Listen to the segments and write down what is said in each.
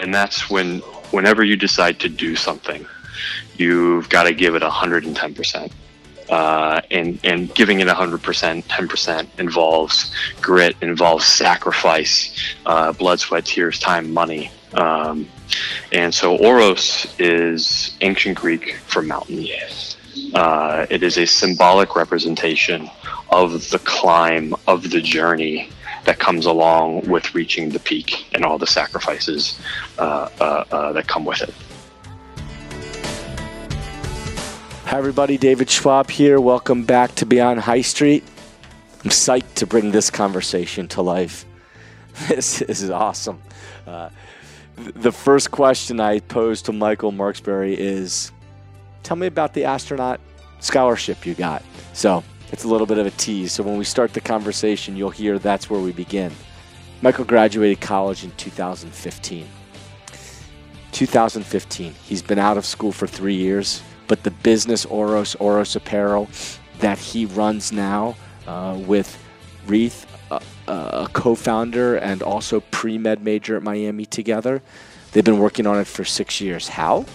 and that's when whenever you decide to do something, you've got to give it 110%. Uh, and and giving it 100%, 10% involves grit, involves sacrifice, uh, blood, sweat, tears, time, money. Um, and so Oros is ancient Greek for mountain. Uh, it is a symbolic representation of the climb, of the journey that comes along with reaching the peak and all the sacrifices uh, uh, uh, that come with it. Hi, everybody. David Schwab here. Welcome back to Beyond High Street. I'm psyched to bring this conversation to life. This is awesome. Uh, the first question I posed to Michael Markesbery is Tell me about the astronaut scholarship you got. So it's a little bit of a tease. So when we start the conversation, you'll hear that's where we begin. Michael graduated college in 2015. 2015. He's been out of school for three years but the business Oros, Oros Apparel, that he runs now uh, with Rith, uh, uh, a co founder and also pre med major at Miami together. They've been working on it for six years. How?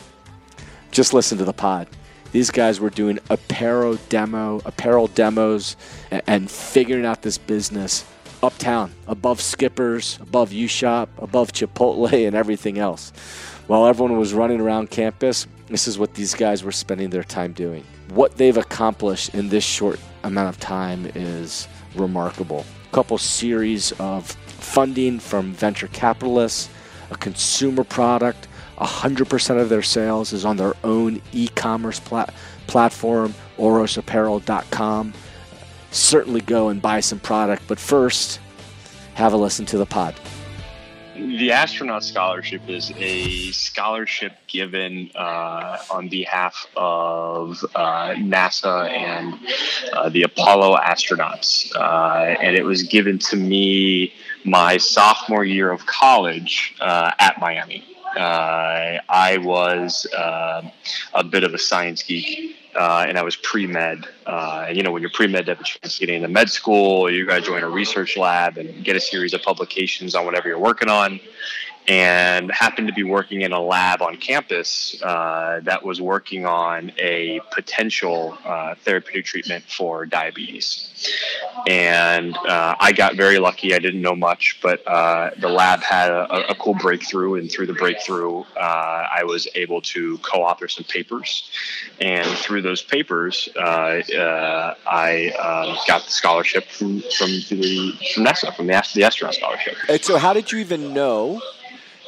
Just listen to the pod. These guys were doing apparel demo, apparel demos, and, figuring out this business uptown, above Skippers, above U Shop, above Chipotle, and everything else. While everyone was running around campus, this is what these guys were spending their time doing. What they've accomplished in this short amount of time is remarkable. A couple series of funding from venture capitalists, a consumer product, 100% of their sales is on their own e commerce plat- platform, orosapparel.com. Certainly go and buy some product, but first, have a listen to the pod the astronaut scholarship is a scholarship given uh, on behalf of uh, NASA and uh, the Apollo astronauts. Uh, and it was given to me my sophomore year of college uh, at Miami. Uh, I was a bit of a science geek uh, and I was pre med. Uh, you know, when you're pre med, you have a chance to get into med school. You got to join a research lab and get a series of publications on whatever you're working on and happened to be working in a lab on campus uh, that was working on a potential uh, therapeutic treatment for diabetes. And uh, I got very lucky. I didn't know much, but uh, the lab had a, a, cool breakthrough. And through the breakthrough, uh, I was able to co author some papers. And through those papers, uh, I um, got the scholarship from, from, the, from NASA, from the, the astronaut scholarship. And so, how did you even know?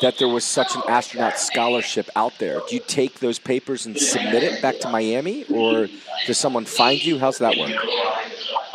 That there was such an astronaut scholarship out there. Do you take those papers and submit it back to Miami, or does someone find you? How's that work?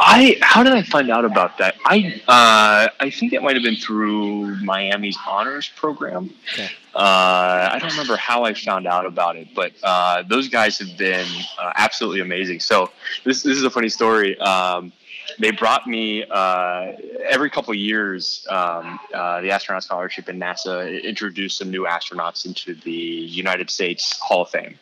I how did I find out about that? I uh, I think that might have been through Miami's honors program. Okay. Uh, I don't remember how I found out about it, but uh, those guys have been uh, absolutely amazing. So this this is a funny story. Um, they brought me uh, every couple of years. Um, uh, the astronaut scholarship in NASA introduced some new astronauts into the United States Hall of Fame.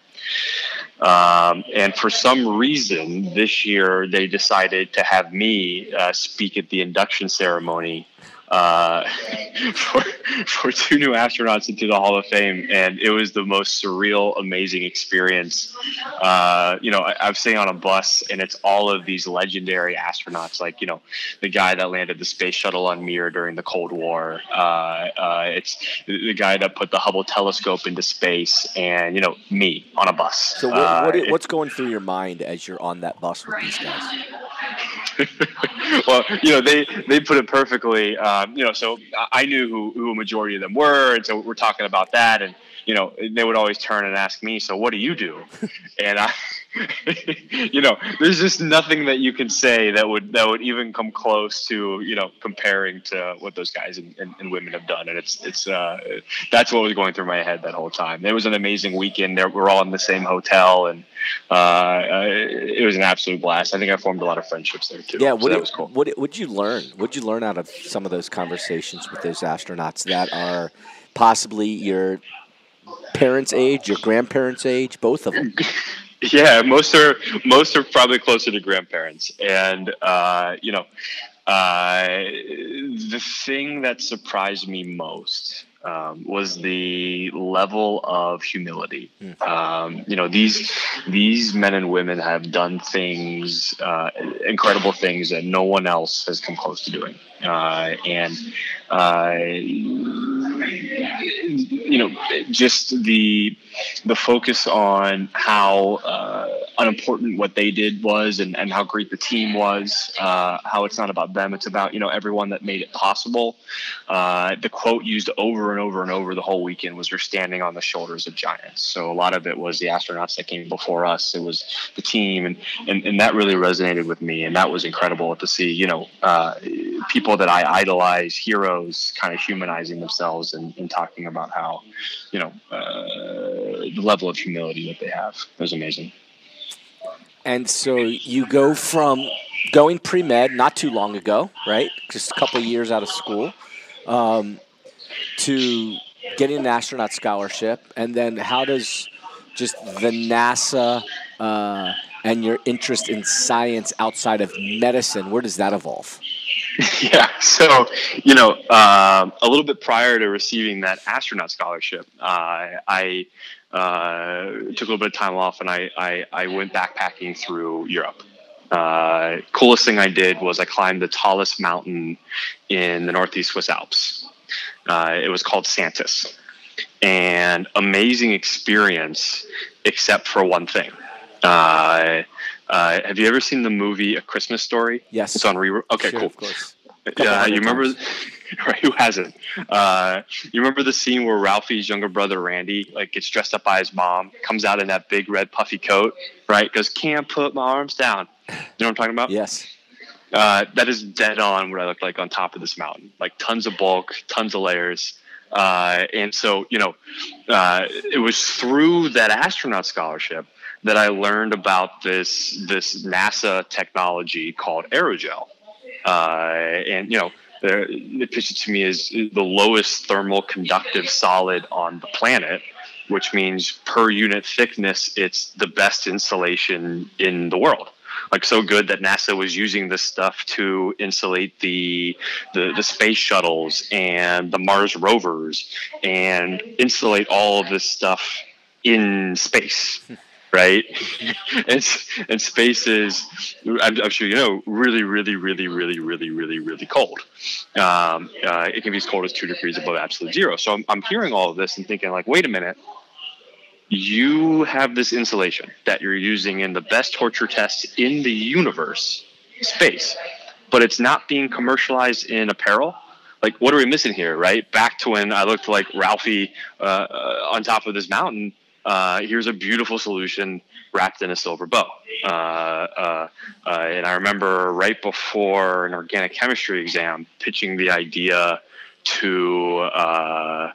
Um, and for some reason, this year they decided to have me uh, speak at the induction ceremony uh, for, for two new astronauts into the Hall of Fame, and it was the most surreal, amazing experience. Uh, you know, I, am sitting on a bus, and it's all of these legendary astronauts, like you know, the guy that landed the space shuttle on Mir during the Cold War. Uh, uh it's the, the, guy that put the Hubble telescope into space, and you know, me on a bus. So, what, what, uh, what's going through your mind as you're on that bus with these guys? well, you know, they they put it perfectly. Um, you know, so I knew who, who a majority of them were, and so we're talking about that, and you know, they would always turn and ask me, "So what do you do?" and I, you know, there's just nothing that you can say that would that would even come close to you know comparing to what those guys and, and, and women have done, and it's it's uh, that's what was going through my head that whole time. It was an amazing weekend. There, we're all in the same hotel, and uh, uh, it was an absolute blast. I think I formed a lot of friendships there too. Yeah, what so was cool. What did you learn? What did you learn out of some of those conversations with those astronauts that are possibly your parents' age, your grandparents' age, both of them? yeah, most are most are probably closer to grandparents, and uh, you know, uh, the thing that surprised me most um, was the level of humility. Um, you know, these these men and women have done things, uh, incredible things that no one else has come close to doing, uh, and uh, you know, just the the focus on how uh, unimportant what they did was, and, and how great the team was. Uh, how it's not about them; it's about you know everyone that made it possible. Uh, the quote used over and over and over the whole weekend was "You're standing on the shoulders of giants." So a lot of it was the astronauts that came before us. It was the team, and and, and that really resonated with me, and that was incredible to see. You know, uh, people that I idolize, heroes, kind of humanizing themselves and, and talking about how, you know, uh, the level of humility that they have. It was amazing. And so you go from going pre med not too long ago, right? Just a couple years out of school, um, to getting an astronaut scholarship. And then how does just the NASA uh, and your interest in science outside of medicine, where does that evolve? yeah. So, you know, um, a little bit prior to receiving that astronaut scholarship, uh, I uh, took a little bit of time off and I, I, I went backpacking through Europe. Uh, coolest thing I did was I climbed the tallest mountain in the Northeast Swiss Alps. Uh, it was called Santis. And amazing experience, except for one thing. Uh, uh, have you ever seen the movie A Christmas Story? Yes. It's on re. Okay, Sure, cool. Of course. Yeah, you remember. right? Who hasn't? Uh, you remember the scene where Ralphie's younger brother Randy like gets dressed up by his mom, comes out in that big red puffy coat, right? Goes, can't put my arms down. You know what I'm talking about? Yes. Uh, that is dead on what I look like on top of this mountain. Like tons of bulk, tons of layers. Uh, and so, you know, uh, it was through that astronaut scholarship that I learned about this this NASA technology called aerogel. Uh, and you know, the, it pitched it to me as the lowest thermal conductive solid on the planet, which means per unit thickness, it's the best insulation in the world like so good that NASA was using this stuff to insulate the, the the space shuttles and the Mars rovers and insulate all of this stuff in space. Right, and and space is, I'm, I'm sure you know, really, really, really, really, really, really, really cold. Um, uh, it can be as cold as two degrees above absolute zero. So I'm, I'm hearing all of this and thinking like, wait a minute, you have this insulation that you're using in the best torture tests in the universe, space, but it's not being commercialized in apparel. Like, what are we missing here, right? Back to when I looked like Ralphie uh, uh, on top of this mountain. Uh, here's a beautiful solution wrapped in a silver bow. Uh, uh, uh, and I remember right before an organic chemistry exam pitching the idea to uh,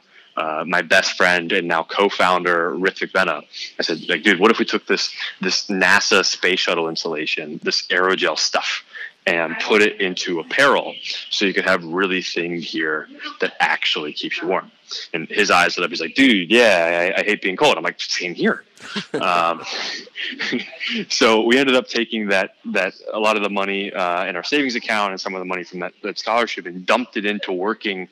my best friend and now co-founder Rithvik Venna. I said, like, dude, what if we took this this NASA space shuttle insulation, this aerogel stuff, and put it into apparel so you could have really thin gear that actually keeps you warm. And his eyes lit up. He's like, dude, yeah, I, I hate being cold. I'm like, same here. um, so we ended up taking that that a lot of the money uh, in our savings account and some of the money from that, that scholarship and dumped it into working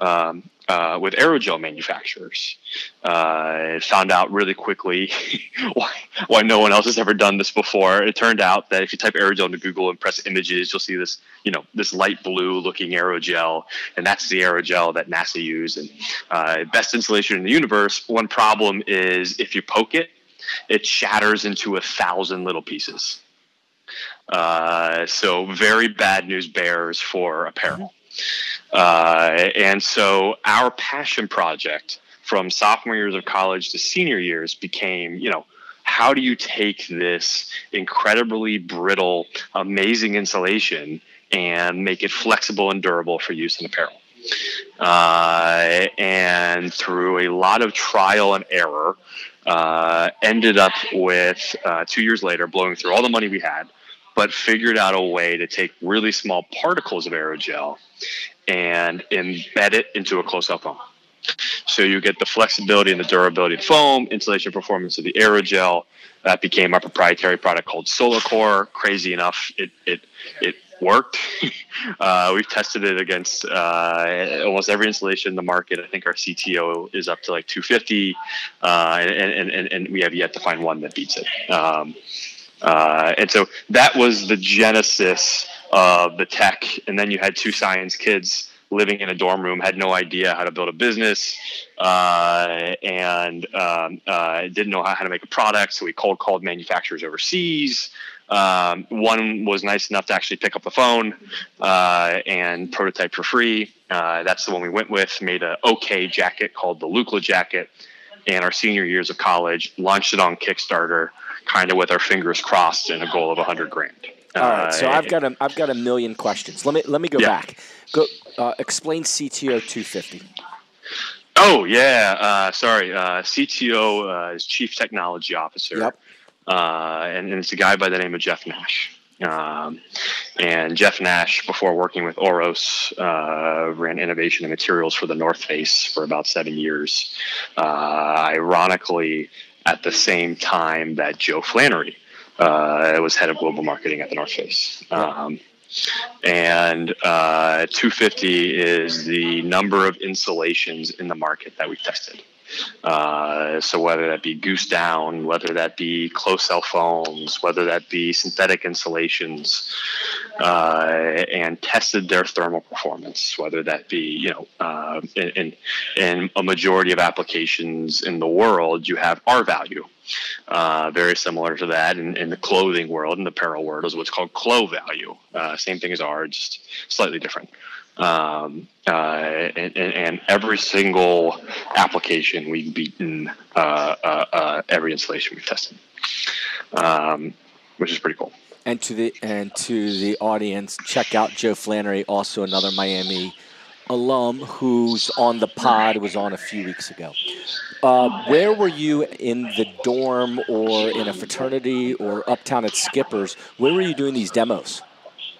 um, uh, with aerogel manufacturers. Uh, found out really quickly why, why no one else has ever done this before. It turned out that if you type aerogel into Google and press images, you'll see this, you know, this light blue looking aerogel, and that's the aerogel that NASA used. And uh, best insulation in the universe. One problem is if you poke it, it shatters into a thousand little pieces. Uh, so very bad news bears for apparel. Uh, and so our passion project from sophomore years of college to senior years became, you know, how do you take this incredibly brittle, amazing insulation and make it flexible and durable for use in apparel? Uh, and through a lot of trial and error, uh, ended up with uh, two years later blowing through all the money we had, but figured out a way to take really small particles of aerogel and embed it into a close-cell foam. So you get the flexibility and the durability of the foam, insulation performance of the aerogel. That became our proprietary product called SolarCore. Crazy enough, it it it worked. uh, we've tested it against uh, almost every insulation in the market. I think our CTO is up to like 250, uh, and, and, and, and we have yet to find one that beats it. Um, uh, and so that was the genesis of the tech. And then you had two science kids living in a dorm room, had no idea how to build a business, uh, and um, uh, didn't know how, to make a product. So we cold called manufacturers overseas. Um, one was nice enough to actually pick up the phone uh, and prototype for free. Uh, that's the one we went with. Made an okay jacket called the Lukla jacket. And our senior years of college, launched it on Kickstarter, kind of with our fingers crossed and a goal of a hundred grand. All right, so I've got a I've got a million questions. Let me let me go yeah. back. Go uh, explain CTO 250. Oh yeah, uh, sorry. Uh, CTO uh, is Chief Technology Officer. Yep. Uh, and, and, it's a guy by the name of Jeff Nash. Um, and Jeff Nash, before working with Oros, uh, ran innovation and materials for the North Face for about seven years. Uh, ironically, at the same time that Joe Flannery uh, I was head of global marketing at the North Face. Um, and uh, 250 is the number of insulations in the market that we've tested. Uh, so whether that be goose down, whether that be close cell foams, whether that be synthetic insulations, uh, and tested their thermal performance, whether that be you know uh, in, in, in a majority of applications in the world, you have R value. Uh, very similar to that in, in, the clothing world, in the apparel world, is what's called clo value. Uh, same thing as R, just slightly different um, uh, and, and, every single application we've beaten uh, uh, uh, every insulation we've tested, um, which is pretty cool. And to the and to the audience, check out Joe Flannery, also another Miami alum who's on the pod was on a few weeks ago. Uh, where were you in the dorm or in a fraternity or uptown at Skippers? Where were you doing these demos?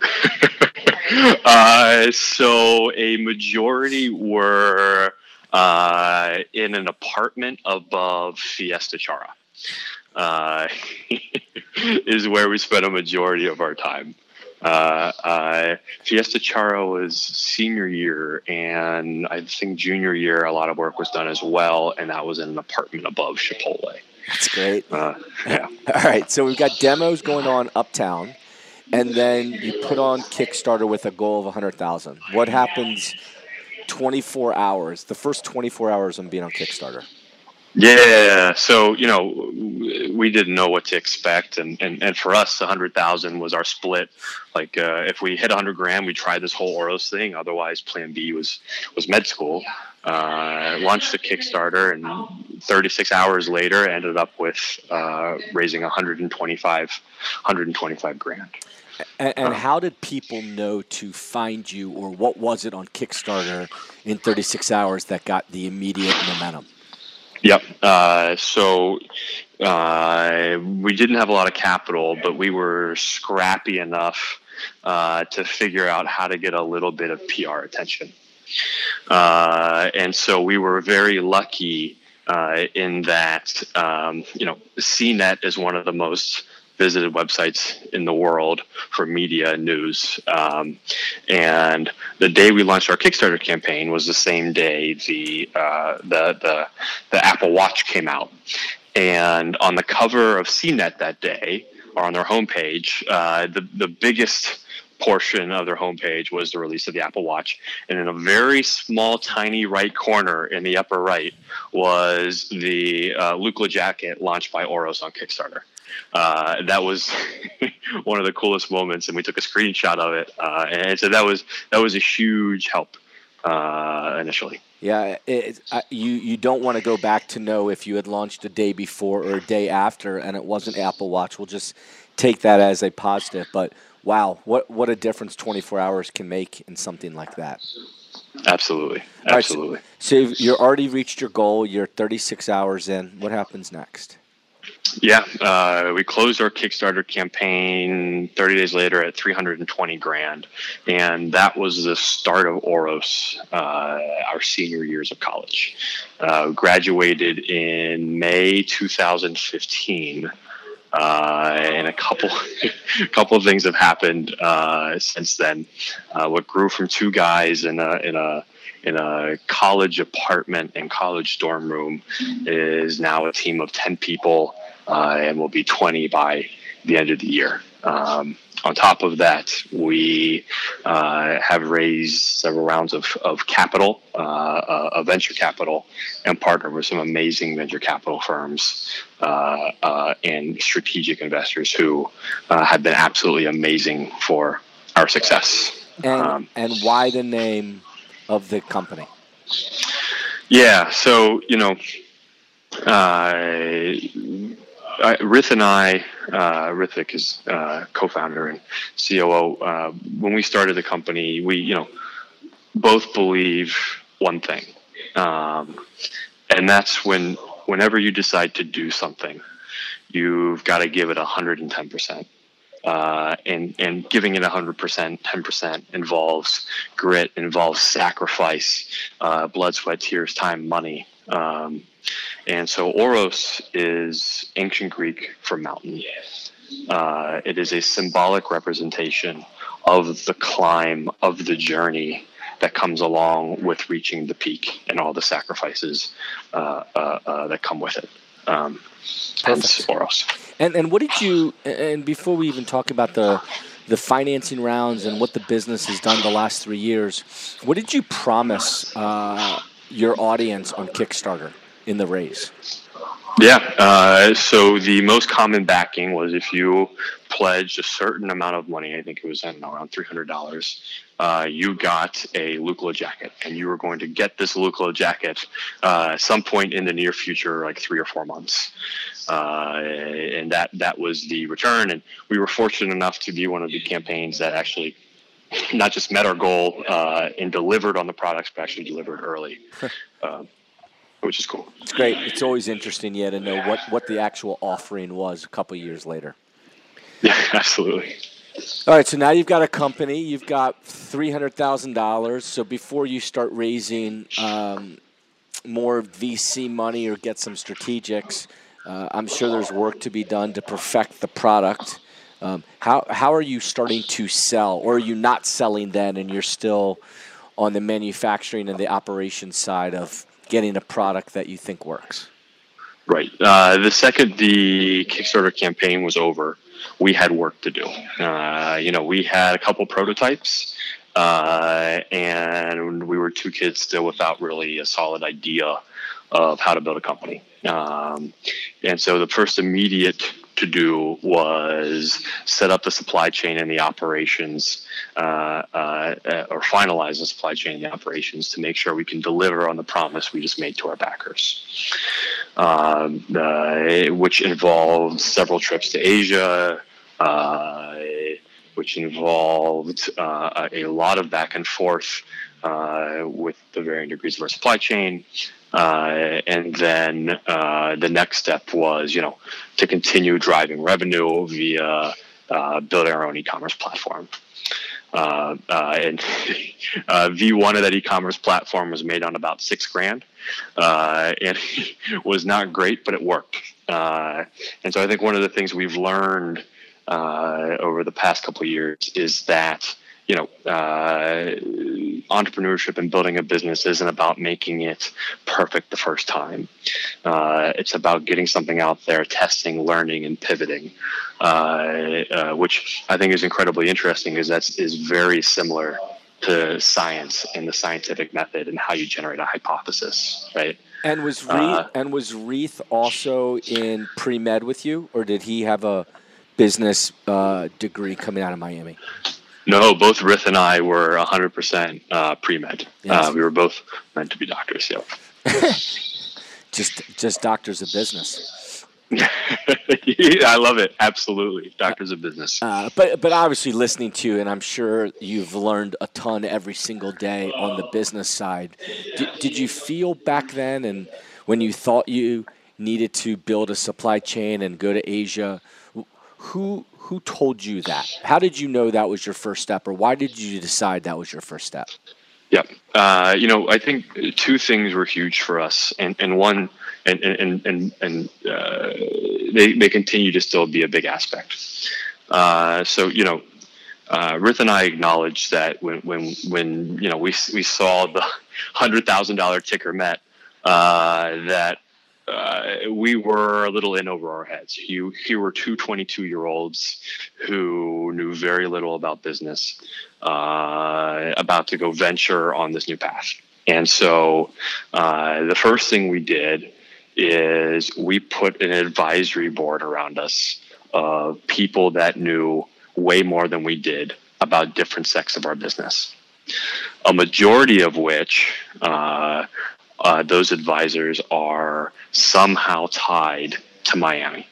uh, so a majority were uh, in an apartment above Fiesta Charra. Uh, is where we spent a majority of our time. Uh, uh, Fiesta Charra was senior year, and I think junior year a lot of work was done as well, and that was in an apartment above Chipotle. That's great. Uh, yeah. All right, so we've got demos going on uptown and then you put on Kickstarter with a goal of 100,000. What happens 24 hours, the first 24 hours of being on Kickstarter? Yeah, so you know, we didn't know what to expect, and and, and for us, a hundred thousand was our split. Like, uh, if we hit a hundred grand, we tried this whole Oros thing. Otherwise, Plan B was was med school. Uh, launched a Kickstarter, and 36 hours later, ended up with uh, raising 125, 125 grand. And, and, how did people know to find you, or what was it on Kickstarter in 36 hours that got the immediate momentum? Yep. Uh, so uh, we didn't have a lot of capital, but we were scrappy enough uh, to figure out how to get a little bit of PR attention. Uh, and so we were very lucky uh, in that, um, you know, CNET is one of the most visited websites in the world for media and news. Um, and the day we launched our Kickstarter campaign was the same day the uh, the, the the Apple Watch came out. And on the cover of CNET that day, or on their homepage, uh, the the biggest portion of their homepage was the release of the Apple Watch. And in a very small, tiny right corner in the upper right was the uh, jacket launched by Oros on Kickstarter uh, that was one of the coolest moments, and we took a screenshot of it. Uh, and so that was that was a huge help uh, initially. Yeah, it, you you don't want to go back to know if you had launched a day before or a day after, and it wasn't Apple Watch. We'll just take that as a positive. But wow, what what a difference 24 hours can make in something like that. Absolutely, absolutely. Right, so, so you already reached your goal. You're 36 hours in. What happens next? Yeah, uh, we closed our Kickstarter campaign 30 days later at 320 grand, and that was the start of Oros, uh, our senior years of college. Uh, graduated in May 2015. uh, and a couple a couple of things have happened uh, since then. Uh, what grew from two guys in a in a in a college apartment and college dorm room is now a team of 10 people uh, and will be 20 by the end of the year. Um, on top of that, we uh, have raised several rounds of, of capital, uh, uh, venture capital, and partnered with some amazing venture capital firms uh, uh, and strategic investors who uh, have been absolutely amazing for our success. And, um, and why the name of the company? Yeah, so, you know, Rith and I, uh, Rithik is uh, co-founder and COO. Uh, when we started the company, we, you know, both believe one thing, um, and that's when whenever you decide to do something, you've got to give it hundred and ten percent. Uh, and and giving it 100%, 10% involves grit, involves sacrifice, uh, blood, sweat, tears, time, money. Um, and so Oros is ancient Greek for mountain. Uh, it is a symbolic representation of the climb, of the journey that comes along with reaching the peak and all the sacrifices uh, uh, uh that come with it. Um, hence Oros. And and what did you? And before we even talk about the the financing rounds and what the business has done the last three years, what did you promise uh, your audience on Kickstarter? in the race? Yeah. Uh, so the most common backing was if you pledged a certain amount of money, I think it was I know, around three hundred dollars. Uh, you got a Lukla jacket, and you were going to get this Lukla jacket uh, some point in the near future, like three or four months. Uh, and that that was the return. And we were fortunate enough to be one of the campaigns that actually not just met our goal uh, and delivered on the products, but actually delivered early. Um, which is cool. It's great. It's always interesting, yeah, to know what, what the actual offering was a couple years later. Yeah, absolutely. All right, so now you've got a company, you've got three hundred thousand dollars. So before you start raising um, more VC money or get some strategics, uh, I'm sure there's work to be done to perfect the product. Um, how how are you starting to sell, or are you not selling then, and you're still on the manufacturing and the operations side of getting a product that you think works? Right. Uh, the second the Kickstarter campaign was over, we had work to do. Uh, you know, we had a couple prototypes, uh, and we were two kids still without really a solid idea of how to build a company. Um, and so the first immediate to do was set up the supply chain and the operations, uh, uh, or finalize the supply chain and the operations to make sure we can deliver on the promise we just made to our backers, um, uh, which involved several trips to Asia. Uh, which involved uh, a lot of back and forth uh, with the varying degrees of our supply chain, uh, and then uh, the next step was, you know, to continue driving revenue via uh, building our own e-commerce platform. Uh, uh, and V1 of that e-commerce platform was made on about six grand, and was not great, but it worked. and so I think one of the things we've learned over the past couple years is that you know, uh, entrepreneurship and building a business isn't about making it perfect the first time. Uh, it's about getting something out there, testing, learning, and pivoting, uh, uh which I think is incredibly interesting. Is that is very similar to science and the scientific method and how you generate a hypothesis, right? And was uh, Rith, and was Rith also in pre med with you, or did he have a business uh, degree coming out of Miami? No, both Rith and I were 100% uh, pre med. Yes. Uh, we were both meant to be doctors. Yep. just, just doctors of business. I love it. Absolutely, doctors of business. Uh, but, but obviously, listening to you, and I'm sure you've learned a ton every single day on the business side. Did, did you feel back then, and when you thought you needed to build a supply chain and go to Asia, who who told you that? How did you know that was your first step, or why did you decide that was your first step? Yeah, uh, you know, I think two things were huge for us, and and one and and and and uh, they they continue to still be a big aspect. Uh, so you know, uh, Rith and I acknowledge that when when when you know we we saw the hundred thousand dollar ticker met uh, that uh, we were a little in over our heads. You, here were two 22 year olds who knew very little about business, uh, about to go venture on this new path. And so uh, the first thing we did is we put an advisory board around us of people that knew way more than we did about different sects of our business. A majority of which uh, those advisors are somehow tied to Miami.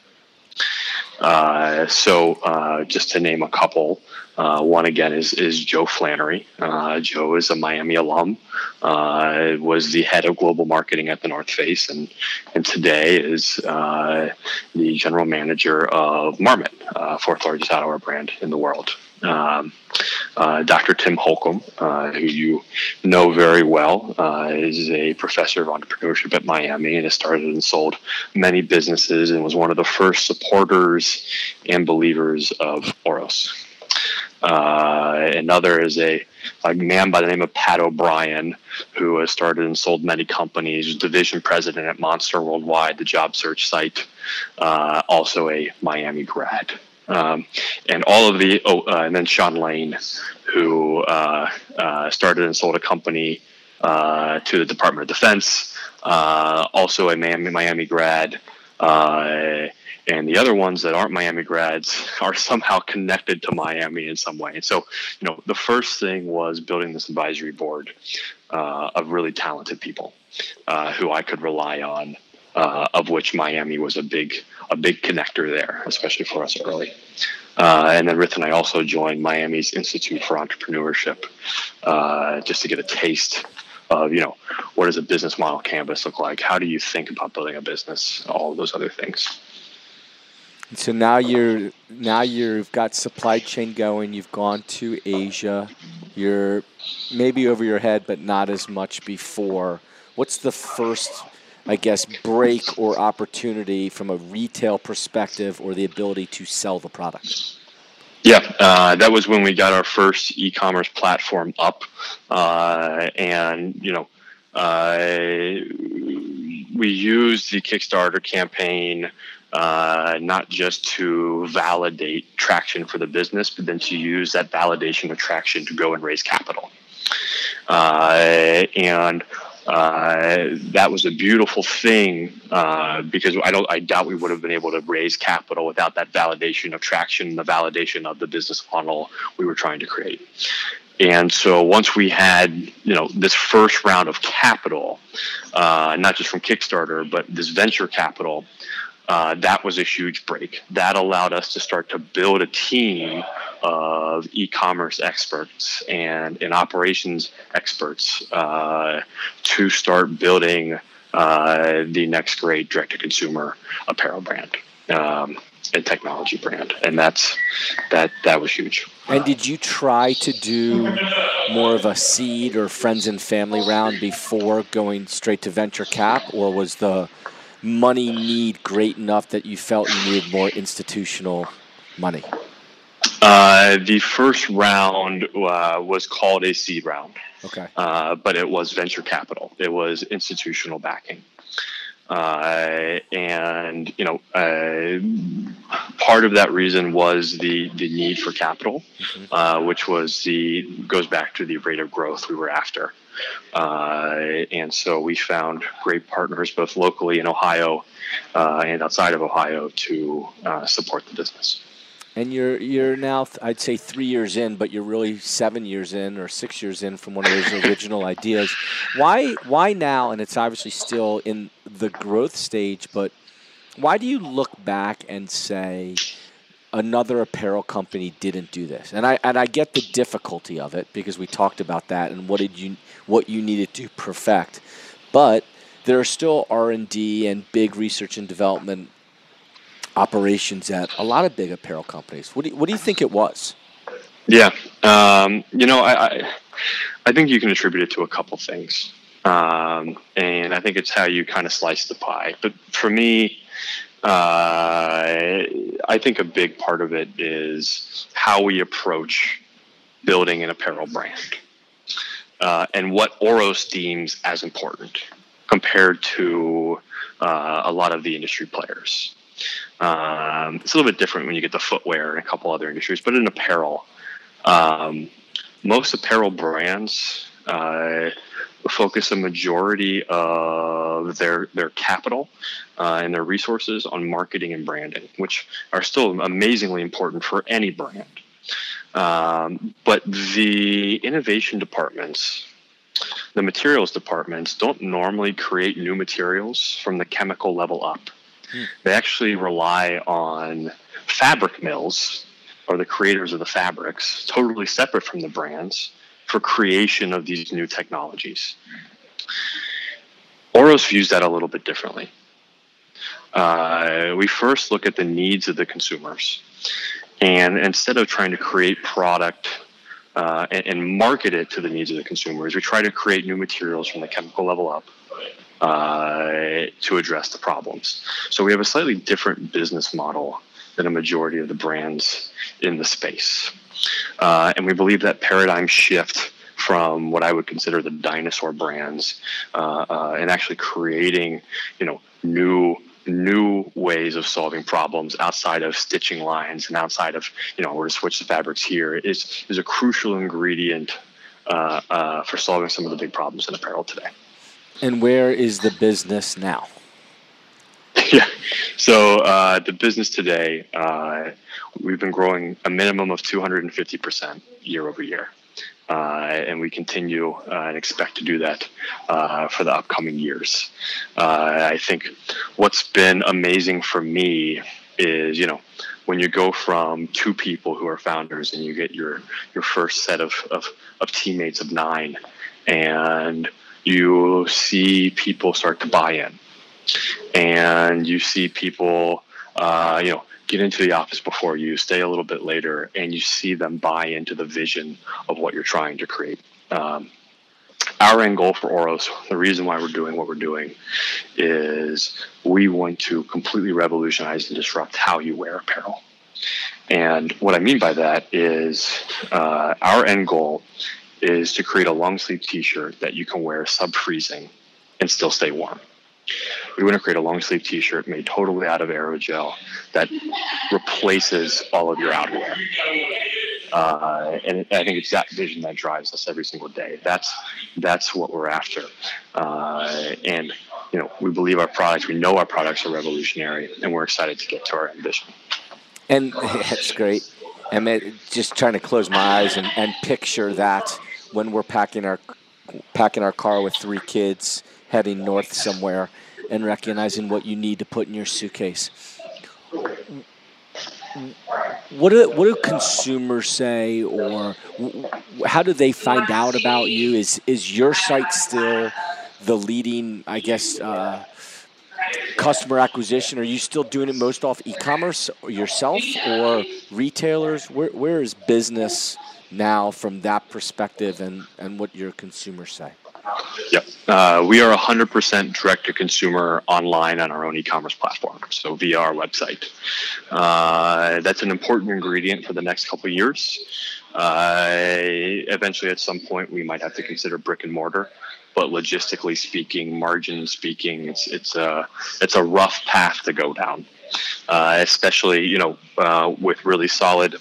Uh, so, uh, just to name a couple, uh, one again is is Joe Flannery. Uh, Joe is a Miami alum. Uh, was the head of global marketing at the North Face, and and today is the general manager of Marmot, fourth largest outerwear brand in the world. Um, uh, Dr. Tim Holcomb, uh, who you know very well, uh, is a professor of entrepreneurship at Miami and has started and sold many businesses and was one of the first supporters and believers of Oros. Uh, another is a, a, man by the name of Pat O'Brien, who has started and sold many companies, division president at Monster Worldwide, the job search site, uh, also a Miami grad. Um, and all of the oh, uh, and then Sean Lane, who uh, uh, started and sold a company to the Department of Defense, also a Miami, Miami grad. Uh, and the other ones that aren't Miami grads are somehow connected to Miami in some way. And so, you know, the first thing was building this advisory board of really talented people who I could rely on uh, of which Miami was a big a big connector there, especially for us early. Uh, and then Rith and I also joined Miami's Institute for Entrepreneurship uh, just to get a taste of you know what does a business model canvas look like? How do you think about building a business? All those other things. So now you're now you've got supply chain going. You've gone to Asia. You're maybe over your head, but not as much before. What's the first I guess, break or opportunity from a retail perspective or the ability to sell the product? Yeah, uh, that was when we got our first e-commerce platform up, uh, and you know, uh, we used the Kickstarter campaign uh, not just to validate traction for the business, but then to use that validation of traction to go and raise capital. Uh, and uh, that was a beautiful thing uh, because I don't I doubt we would have been able to raise capital without that validation of traction, the validation of the business model we were trying to create. And so once we had you know this first round of capital, uh, not just from Kickstarter but this venture capital, uh, that was a huge break. That allowed us to start to build a team of e-commerce experts and, and operations experts uh, to start building uh, the next great direct-to-consumer apparel brand um, and technology brand, and that's that that was huge. And did you try to do more of a seed or friends and family round before going straight to venture cap, or was the money need great enough that you felt you needed more institutional money? Uh, the first round uh, was called a seed round. Okay. Uh, but it was venture capital. It was institutional backing. Uh, and you know, uh, part of that reason was the the need for capital, mm-hmm. Uh, which was the goes back to the rate of growth we were after. Uh, and so we found great partners both locally in Ohio uh, and outside of Ohio to uh, support the business. And you're you're now I'd say three years in, but you're really seven years in or six years in from one of those original ideas. Why why now? And it's obviously still in the growth stage, but why do you look back and say? Another apparel company didn't do this. And I and I get the difficulty of it because we talked about that and what did you what you needed to perfect. But there are still R&D and big research and development operations at a lot of big apparel companies. What do you, what do you think it was? Yeah, um, you know, I, I, I think you can attribute it to a couple things. Um, and I think it's how you kind of slice the pie. But for me, uh, I think a big part of it is how we approach building an apparel brand uh, and what Oros deems as important compared to uh, a lot of the industry players. Um, it's a little bit different when you get to footwear and a couple other industries, but in apparel, um, most apparel brands uh, focus a majority of their their capital uh, and their resources on marketing and branding, which are still amazingly important for any brand. Um, but the innovation departments, the materials departments, don't normally create new materials from the chemical level up. Hmm. They actually rely on fabric mills or the creators of the fabrics, totally separate from the brands, for creation of these new technologies. Oros views that a little bit differently. Uh, we first look at the needs of the consumers. And instead of trying to create product uh, and, and, market it to the needs of the consumers, we try to create new materials from the chemical level up uh, to address the problems. So we have a slightly different business model than a majority of the brands in the space. Uh, and we believe that paradigm shift from what I would consider the dinosaur brands uh, uh, and actually creating, you know, new new ways of solving problems outside of stitching lines and outside of you know we're to switch the fabrics here is is a crucial ingredient uh, uh, for solving some of the big problems in apparel today. And where is the business now? yeah, so uh, the business today, uh, we've been growing a minimum of 250 percent year over year. Uh, and we continue uh, and expect to do that uh, for the upcoming years. I think what's been amazing for me is, you know, when you go from two people who are founders and you get your your first set of, of, of teammates of nine and you see people start to buy in and you see people uh, you know get into the office before you, stay a little bit later, and you see them buy into the vision of what you're trying to create. Um, our end goal for Oros, the reason why we're doing what we're doing, is we want to completely revolutionize and disrupt how you wear apparel. And what I mean by that is uh, our end goal is to create a long sleeve t shirt that you can wear sub freezing and still stay warm we want to create a long sleeve t-shirt made totally out of aerogel that replaces all of your outerwear. Uh, and I think it's that vision that drives us every single day. That's that's what we're after. Uh, and you know, we believe our products. We know our products are revolutionary, and we're excited to get to our ambition. And that's great. And just trying to close my eyes and, and picture that when we're packing our packing our car with three kids heading north somewhere and recognizing what you need to put in your suitcase. What do what do consumers say, or how do they find out about you? Is is your site still the leading, I guess, uh, customer acquisition? Are you still doing it most off e-commerce yourself, or retailers? Where where is business now from that perspective, and and what your consumers say? Yep. Uh, we are 100% direct to consumer online on our own e commerce platform, so via our website. Uh, that's an important ingredient for the next couple years. Uh, eventually, at some point, we might have to consider brick and mortar. But logistically speaking, margin speaking, it's it's a it's a rough path to go down, uh, especially you know uh, with really solid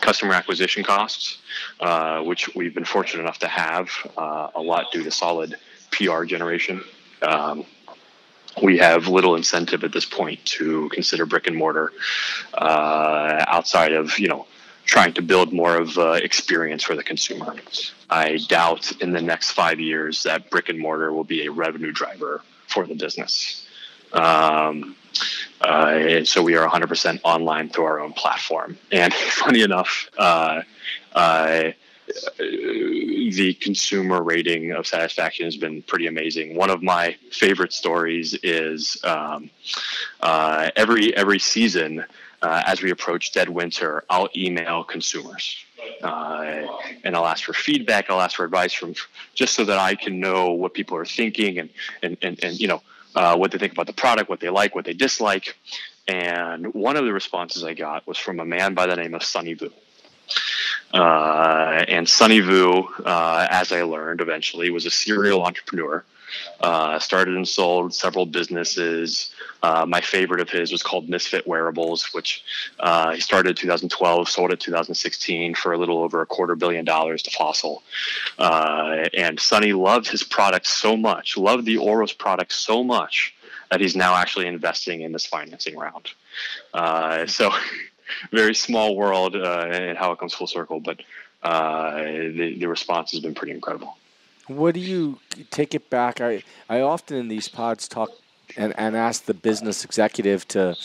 customer acquisition costs, uh, which we've been fortunate enough to have uh, a lot due to solid PR generation. Um, we have little incentive at this point to consider brick and mortar uh, outside of you know trying to build more of uh, experience for the consumer. I doubt in the next five years that brick and mortar will be a revenue driver for the business. Um, uh, and so we are 100% online through our own platform. And funny enough, uh, uh, the consumer rating of satisfaction has been pretty amazing. One of my favorite stories is um, uh, every every season, uh, as we approach dead winter, I'll email consumers uh, and I'll ask for feedback. I'll ask for advice from just so that I can know what people are thinking and and and, and you know uh, what they think about the product, what they like, what they dislike. And one of the responses I got was from a man by the name of Sonny Vu. Uh, and Sonny Vu, uh, as I learned eventually, was a serial entrepreneur. Uh, started and sold several businesses. Uh, my favorite of his was called Misfit Wearables, which uh, he started in 2012, sold it 2016 for a little over a quarter billion dollars to Fossil. Uh, and Sonny loved his product so much, loved the Oros product so much that he's now actually investing in this financing round. Uh, so, very small world uh, and how it comes full circle, but the, the response has been pretty incredible. What do you take it back? I, I often in these pods talk and, and ask the business executive to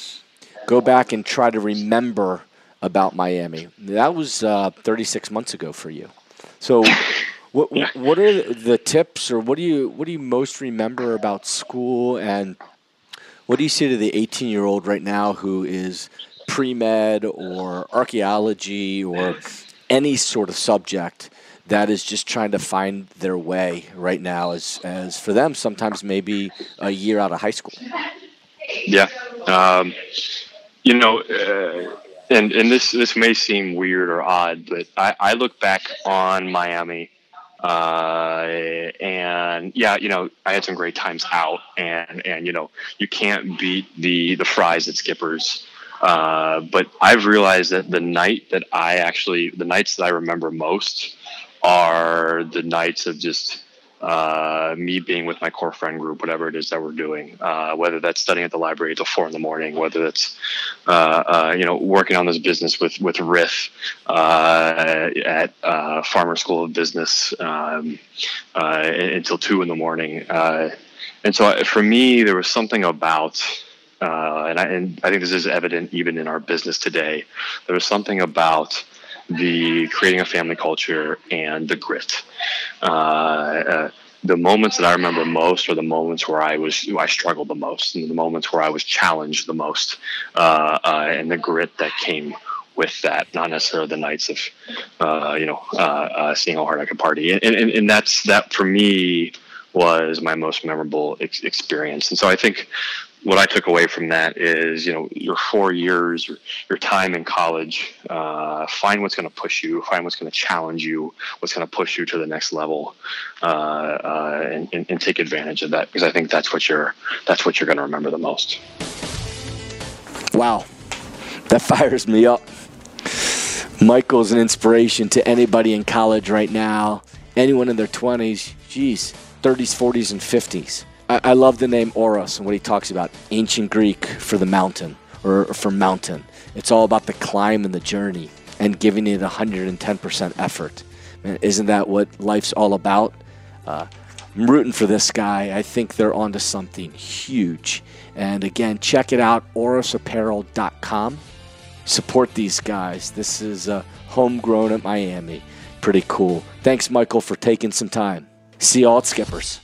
go back and try to remember about Miami. That was uh, 36 months ago for you. So, what what are the tips, or what do you what do you most remember about school, and what do you say to the 18 year old right now who is pre med or archaeology or any sort of subject? That is just trying to find their way right now as, as for them sometimes maybe a year out of high school yeah um, you know uh, and and this this may seem weird or odd but i, I look back on miami uh, and yeah, you know, I had some great times out, and and you know, you can't beat the the fries at Skippers. Uh, but I've realized that the night that I actually, the nights that I remember most, are the nights of just uh, me being with my core friend group, whatever it is that we're doing, uh, whether that's studying at the library until four in the morning, whether that's uh, uh you know working on this business with with Rith uh, at uh, Farmer School of Business um, until two in the morning, and so for me, there was something about. and, I, and I think this is evident even in our business today. There was something about the creating a family culture and the grit. Uh, uh, the moments that I remember most are the moments where I was I struggled the most, and the moments where I was challenged the most, uh, uh and the grit that came with that. Not necessarily the nights of, uh, you know, uh, seeing how hard I could party, and, and and that's that for me was my most memorable ex- experience. And so I think what I took away from that is, you know, your four years, your, time in college, uh, find what's going to push you, find what's going to challenge you, what's going to push you to the next level, uh, uh, and, and, and, take advantage of that because I think that's what you're that's what you're going to remember the most. Wow, that fires me up. Michael's an inspiration to anybody in college right now, anyone in their 20s, geez, 30s, 40s, and 50s I, I love the name Oros and what he talks about ancient Greek for the mountain or, or for mountain. It's all about the climb and the journey and giving it 110% effort. Man, isn't that what life's all about? Uh, I'm rooting for this guy. I think they're onto something huge. And again, check it out, orosapparel.com. Support these guys. This is uh, homegrown at Miami. Pretty cool. Thanks, Michael, for taking some time. See you all at Skippers.